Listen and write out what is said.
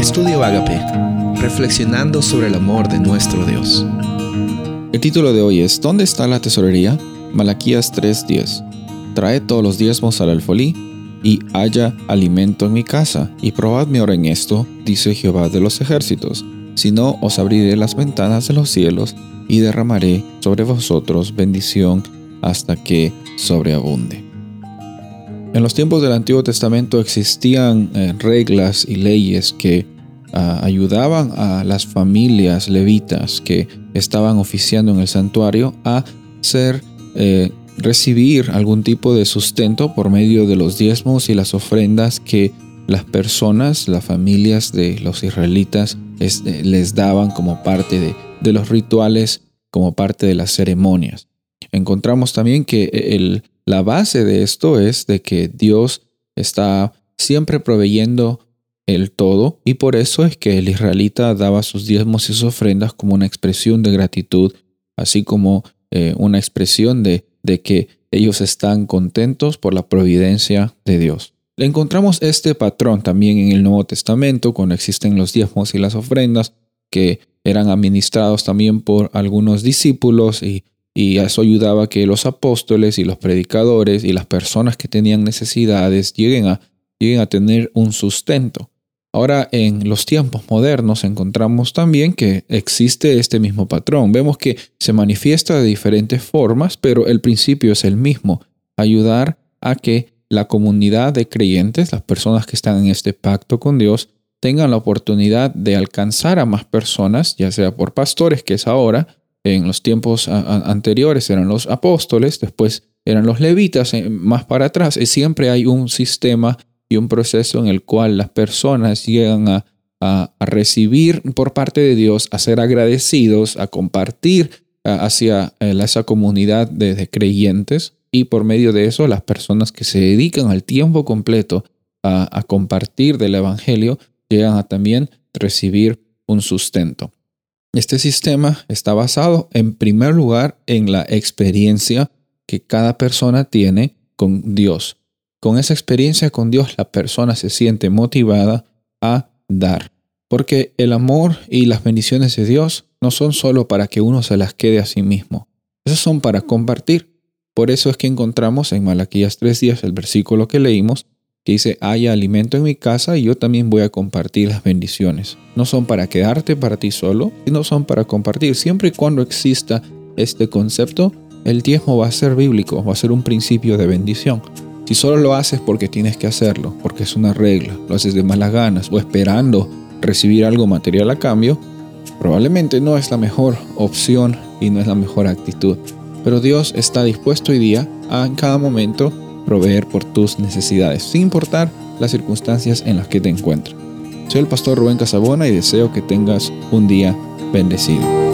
Estudio Agape, reflexionando sobre el amor de nuestro Dios. El título de hoy es ¿Dónde está la tesorería? Malaquías 3:10. Trae todos los diezmos al alfolí y haya alimento en mi casa, y probadme ahora en esto, dice Jehová de los ejércitos. Si no, os abriré las ventanas de los cielos y derramaré sobre vosotros bendición hasta que sobreabunde. En los tiempos del Antiguo Testamento existían eh, reglas y leyes que ah, ayudaban a las familias levitas que estaban oficiando en el santuario a ser eh, recibir algún tipo de sustento por medio de los diezmos y las ofrendas que las personas, las familias de los israelitas eh, les daban como parte de, de los rituales, como parte de las ceremonias. Encontramos también que el, la base de esto es de que Dios está siempre proveyendo el todo y por eso es que el israelita daba sus diezmos y sus ofrendas como una expresión de gratitud, así como eh, una expresión de, de que ellos están contentos por la providencia de Dios. Encontramos este patrón también en el Nuevo Testamento, cuando existen los diezmos y las ofrendas, que eran administrados también por algunos discípulos y y eso ayudaba a que los apóstoles y los predicadores y las personas que tenían necesidades lleguen a, lleguen a tener un sustento. Ahora en los tiempos modernos encontramos también que existe este mismo patrón. Vemos que se manifiesta de diferentes formas, pero el principio es el mismo, ayudar a que la comunidad de creyentes, las personas que están en este pacto con Dios, tengan la oportunidad de alcanzar a más personas, ya sea por pastores, que es ahora, en los tiempos anteriores eran los apóstoles, después eran los levitas, más para atrás. Siempre hay un sistema y un proceso en el cual las personas llegan a, recibir por parte de Dios, a ser agradecidos, a compartir hacia eh, esa comunidad de, creyentes y por medio de eso las personas que se dedican al tiempo completo a compartir del Evangelio llegan a también recibir un sustento. Este sistema está basado en primer lugar en la experiencia que cada persona tiene con Dios. Con esa experiencia con Dios la persona se siente motivada a dar. Porque el amor y las bendiciones de Dios no son solo para que uno se las quede a sí mismo. Esas son para compartir. Por eso es que encontramos en Malaquías 3 días el versículo que leímos dice, haya alimento en mi casa y yo también voy a compartir las bendiciones. No son para quedarte para ti solo, sino son para compartir. Siempre y cuando exista este concepto, el diezmo va a ser bíblico, va a ser un principio de bendición. Si solo lo haces porque tienes que hacerlo, porque es una regla, lo haces de malas ganas o esperando recibir algo material a cambio, probablemente no es la mejor opción y no es la mejor actitud. Pero Dios está dispuesto hoy día a en cada momento proveer por tus necesidades, sin importar las circunstancias en las que te encuentras. Soy el pastor Rubén Casabona y deseo que tengas un día bendecido.